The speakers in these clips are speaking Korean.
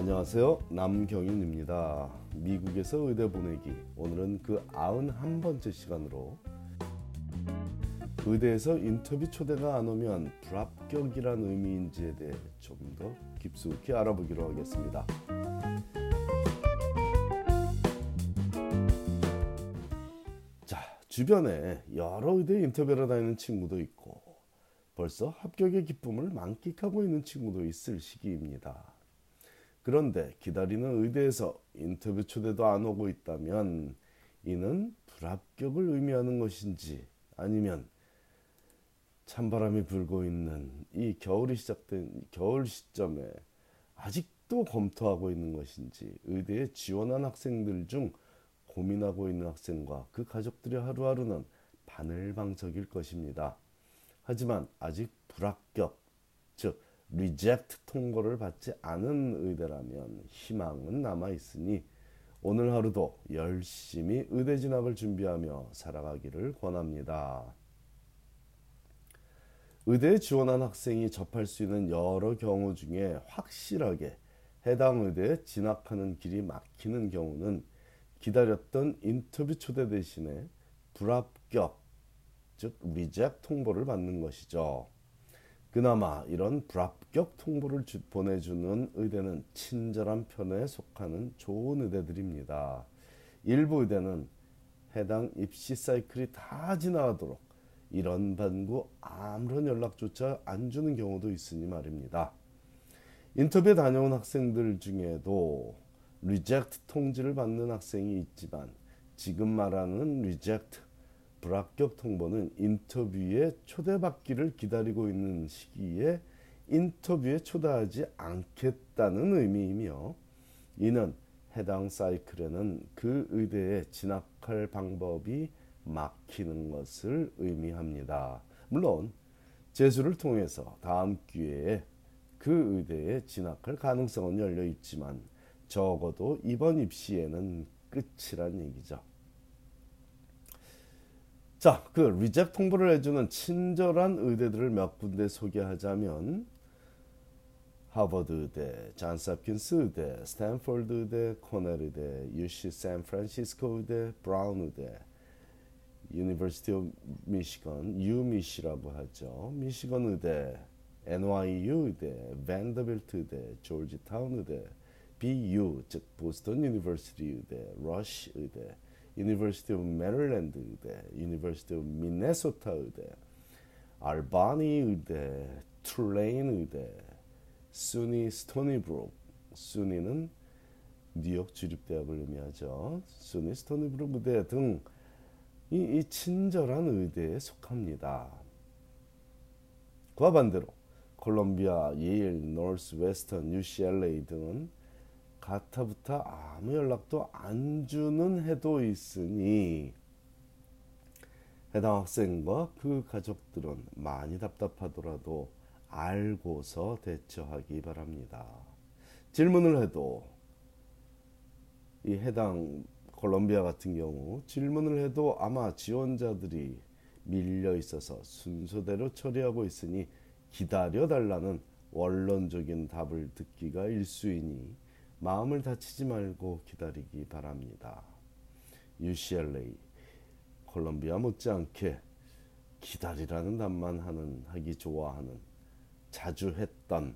안녕하세요. 남경윤입니다. 미국에서 의대 보내기. 오늘은 그 91번째 시간으로 의대에서 인터뷰 초대가 안 오면 불합격이란 의미인지에 대해 좀 더 깊숙이 알아보기로 하겠습니다. 자, 주변에 여러 의대 인터뷰를 다니는 친구도 있고 벌써 합격의 기쁨을 만끽하고 있는 친구도 있을 시기입니다. 그런데 기다리는 의대에서 인터뷰 초대도 안 오고 있다면 이는 불합격을 의미하는 것인지 아니면 찬바람이 불고 있는 이 겨울이 시작된 겨울 시점에 아직도 검토하고 있는 것인지 의대에 지원한 학생들 중 고민하고 있는 학생과 그 가족들의 하루하루는 바늘방석일 것입니다. 하지만 아직 불합격, 즉 reject 통보를 받지 않은 의대라면 희망은 남아 있으니 오늘 하루도 열심히 의대 진학을 준비하며 살아가기를 권합니다. 의대에 지원한 학생이 접할 수 있는 여러 경우 중에 확실하게 해당 의대에 진학하는 길이 막히는 경우는 기다렸던 인터뷰 초대 대신에 불합격, 즉 reject 통보를 받는 것이죠. 그나마 이런 불합격 통보를 주, 보내주는 의대는 친절한 편에 속하는 좋은 의대들입니다. 일부 의대는 해당 입시 사이클이 다 지나가도록 이런 반구 아무런 연락조차 안 주는 경우도 있으니 말입니다. 인터뷰에 다녀온 학생들 중에도 reject 통지를 받는 학생이 있지만 지금 말하는 reject 불합격 통보는 인터뷰에 초대받기를 기다리고 있는 시기에 인터뷰에 초대하지 않겠다는 의미이며 이는 해당 사이클에는 그 의대에 진학할 방법이 막히는 것을 의미합니다. 물론 재수를 통해서 다음 기회에 그 의대에 진학할 가능성은 열려 있지만 적어도 이번 입시에는 끝이란 얘기죠. 자, 그 reject 통보를 해주는 친절한 의대들을 몇 군데 소개하자면 하버드 의대, 잔스홉킨스 의대, 스탠포드 의대, 코넬 의대, UC 샌프란시스코 의대, 브라운 의대, University of Michigan, UMich라고 하죠. 미시건 의대, NYU 의대, 밴더빌트 의대, 조지타운 의대, BU 즉 Boston University 의대, 러시 의대, University of Maryland 의대, University of Minnesota 의대, 알바니 의대, 툴레인 의대, SUNY Stony Brook, SUNY는 뉴욕 주립대학을 의미하죠. SUNY Stony Brook 의대 등 이, 이 친절한 의대에 속합니다. 그와 반대로 콜롬비아, 예일, 노스 웨스턴, UCLA 등은 가타부터 아무 연락도 안 주는 해도 있으니 해당 학생과 그 가족들은 많이 답답하더라도 알고서 대처하기 바랍니다. 질문을 해도 이 해당 콜롬비아 같은 경우 질문을 해도 아마 지원자들이 밀려 있어서 순서대로 처리하고 있으니 기다려 달라는 원론적인 답을 듣기가 일수이니 마음을 다치지 말고 기다리기 바랍니다. UCLA 콜롬비아 못지않게 기다리라는 답만 하는 하기 좋아하는 자주 했던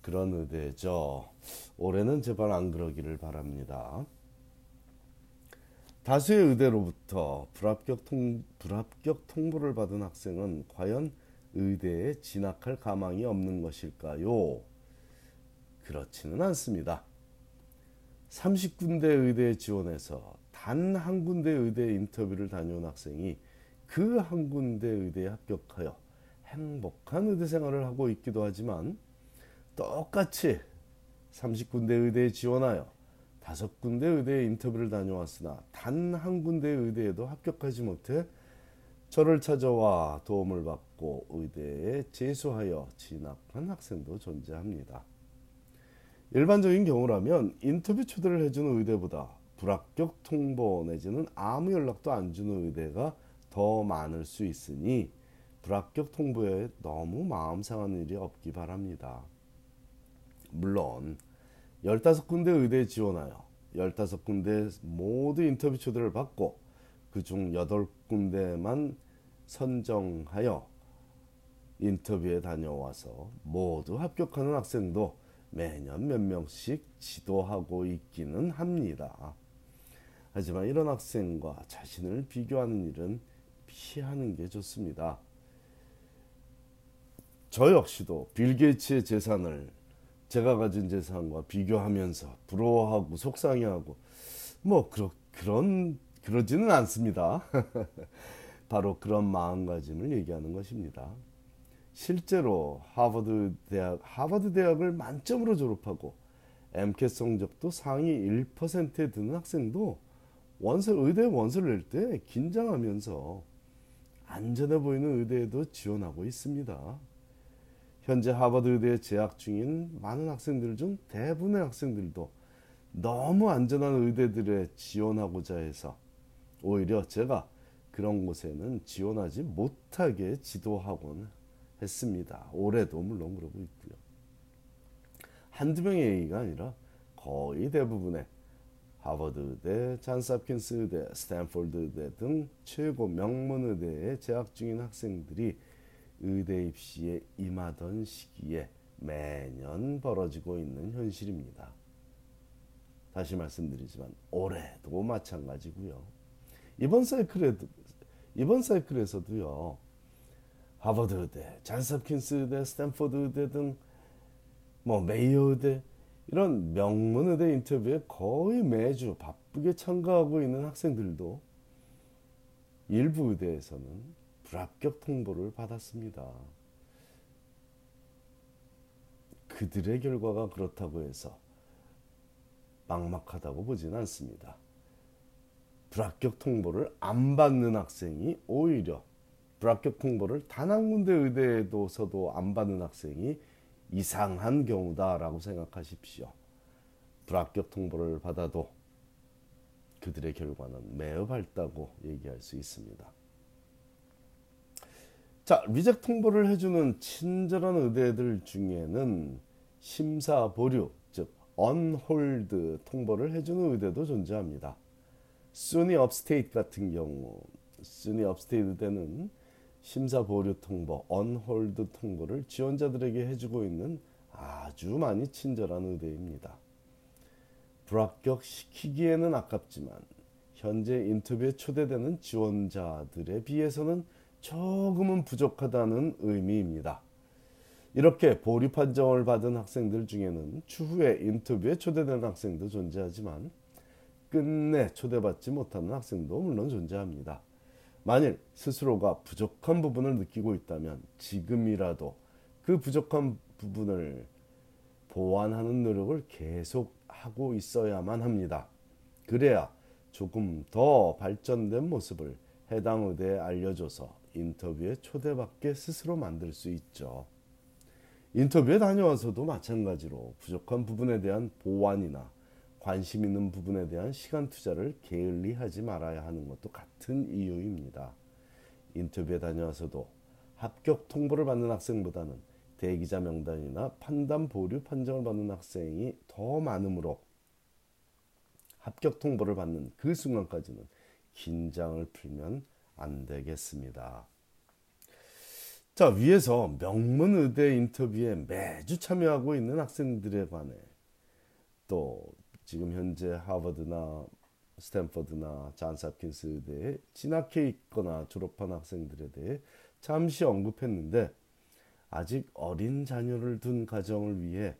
그런 의대죠. 올해는 제발 안 그러기를 바랍니다. 다수의 의대로부터 불합격, 통, 불합격 통보를 받은 학생은 과연 의대에 진학할 가망이 없는 것일까요? 그렇지는 않습니다. 30군데 의대에 지원해서 단 한 군데 의대 인터뷰를 다녀온 학생이 그 한 군데 의대에 합격하여 행복한 의대 생활을 하고 있기도 하지만 똑같이 30군데 의대에 지원하여 다섯 군데 의대에 인터뷰를 다녀왔으나 단 한 군데 의대에도 합격하지 못해 저를 찾아와 도움을 받고 의대에 재수하여 진학한 학생도 존재합니다. 일반적인 경우라면 인터뷰 초대를 해주는 의대보다 불합격 통보 내지는 아무 연락도 안 주는 의대가 더 많을 수 있으니 불합격 통보에 너무 마음 상하는 일이 없기 바랍니다. 물론 15군데 의대에 지원하여 15군데 모두 인터뷰 초대를 받고 그중 8군데만 선정하여 인터뷰에 다녀와서 모두 합격하는 학생도 매년 몇 명씩 지도하고 있기는 합니다. 하지만 이런 학생과 자신을 비교하는 일은 피하는 게 좋습니다. 저 역시도 빌 게이츠의 재산을 제가 가진 재산과 비교하면서 부러워하고 속상해하고 뭐 그러, 그런 그러지는 않습니다. 바로 그런 마음가짐을 얘기하는 것입니다. 실제로 하버드 대학 하버드 대학을 만점으로 졸업하고 MCAT 성적도 상위 1%에 드는 학생도 원서 의대 원서를 낼 때 긴장하면서 안전해 보이는 의대에도 지원하고 있습니다. 현재 하버드 의대에 재학 중인 많은 학생들 중 대부분의 학생들도 너무 안전한 의대들에 지원하고자 해서 오히려 제가 그런 곳에는 지원하지 못하게 지도하곤 했습니다. 올해도 물론 그러고 있고요. 한두 명의 얘기가 아니라 거의 대부분의 하버드 의대, 잔스홉킨스 의대, 스탠포드 의대 등 최고 명문 의대에 재학 중인 학생들이 의대 입시에 임하던 시기에 매년 벌어지고 있는 현실입니다. 다시 말씀드리지만 올해도 마찬가지고요. 이번 사이클에도 이번 사이클에서도요. 하버드 의대, 잔스홉킨스 의대, 스탠포드 의대 등 뭐 메이요 의대 이런 명문 의대 인터뷰에 거의 매주 바쁘게 참가하고 있는 학생들도 일부 의대에서는 불합격 통보를 받았습니다. 그들의 결과가 그렇다고 해서 막막하다고 보지는 않습니다. 불합격 통보를 안 받는 학생이 오히려 불합격 통보를 단 한 군데 의대에도서도 안 받는 학생이 이상한 경우다라고 생각하십시오. 불합격 통보를 받아도 그들의 결과는 매우 밝다고 얘기할 수 있습니다. 자, reject 통보를 해주는 친절한 의대들 중에는 심사 보류, 즉 on hold 통보를 해주는 의대도 존재합니다. SUNY Upstate 같은 경우, SUNY Upstate 의대는 심사 보류 통보, on hold 통보를 지원자들에게 해주고 있는 아주 많이 친절한 의대입니다. 불합격 시키기에는 아깝지만 현재 인터뷰에 초대되는 지원자들에 비해서는 조금은 부족하다는 의미입니다. 이렇게 보류 판정을 받은 학생들 중에는 추후에 인터뷰에 초대되는 학생도 존재하지만 끝내 초대받지 못하는 학생도 물론 존재합니다. 만일 스스로가 부족한 부분을 느끼고 있다면 지금이라도 그 부족한 부분을 보완하는 노력을 계속 하고 있어야만 합니다. 그래야 조금 더 발전된 모습을 해당 의대에 알려줘서 인터뷰에 초대받게 스스로 만들 수 있죠. 인터뷰에 다녀와서도 마찬가지로 부족한 부분에 대한 보완이나 관심 있는 부분에 대한 시간 투자를 게을리 하지 말아야 하는 것도 같은 이유입니다. 인터뷰에 다녀와서도 합격 통보를 받는 학생보다는 대기자 명단이나 판단 보류 판정을 받는 학생이 더 많으므로 합격 통보를 받는 그 순간까지는 긴장을 풀면 안 되겠습니다. 자, 위에서 명문 의대 인터뷰에 매주 참여하고 있는 학생들에 관해 또 지금 현재 하버드나 스탠퍼드나 잔스 홉킨스 의대에 진학해 있거나 졸업한 학생들에 대해 잠시 언급했는데 아직 어린 자녀를 둔 가정을 위해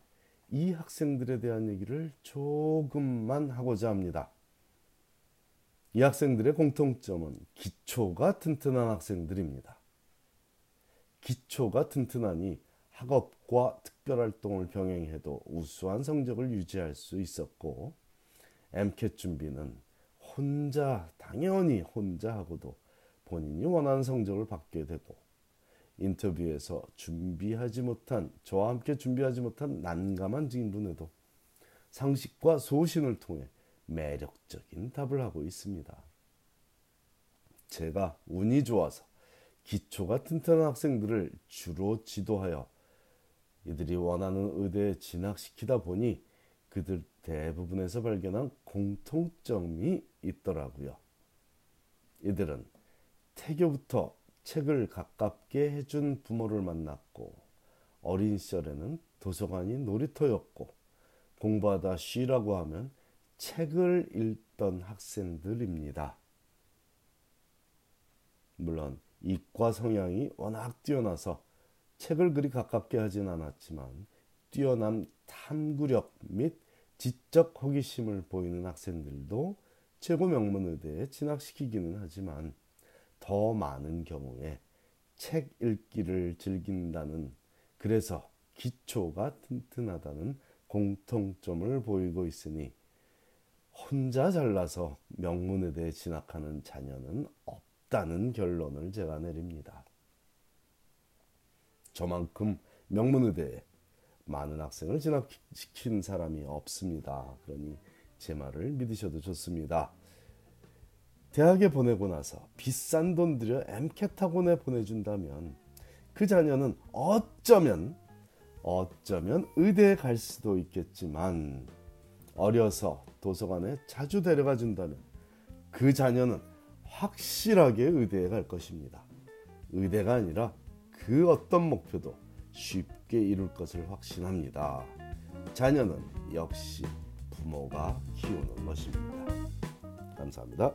이 학생들에 대한 얘기를 조금만 하고자 합니다. 이 학생들의 공통점은 기초가 튼튼한 학생들입니다. 기초가 튼튼하니 학업과 특별활동을 병행해도 우수한 성적을 유지할 수 있었고 MCAT 준비는 혼자 당연히 혼자 하고도 본인이 원하는 성적을 받게 되고 인터뷰에서 준비하지 못한 저와 함께 준비하지 못한 난감한 질문에도 상식과 소신을 통해 매력적인 답을 하고 있습니다. 제가 운이 좋아서 기초가 튼튼한 학생들을 주로 지도하여 이들이 원하는 의대에 진학시키다 보니 그들 대부분에서 발견한 공통점이 있더라고요. 이들은 태교부터 책을 가깝게 해준 부모를 만났고 어린 시절에는 도서관이 놀이터였고 공부하다 쉬라고 하면 책을 읽던 학생들입니다. 물론 이과 성향이 워낙 뛰어나서 책을 그리 가깝게 하진 않았지만 뛰어난 탐구력 및 지적 호기심을 보이는 학생들도 최고 명문 의대에 진학시키기는 하지만 더 많은 경우에 책 읽기를 즐긴다는 그래서 기초가 튼튼하다는 공통점을 보이고 있으니 혼자 잘나서 명문의대에 진학하는 자녀는 없다는 결론을 제가 내립니다. 저만큼 명문의대에 많은 학생을 진학시킨 사람이 없습니다. 그러니 제 말을 믿으셔도 좋습니다. 대학에 보내고 나서 비싼 돈 들여 MCAT 학원에 보내준다면 그 자녀는 어쩌면 어쩌면 의대에 갈 수도 있겠지만 어려서 도서관에 자주 데려가 준다면 그 자녀는 확실하게 의대에 갈 것입니다. 의대가 아니라 그 어떤 목표도 쉽게 이룰 것을 확신합니다. 자녀는 역시 부모가 키우는 것입니다. 감사합니다.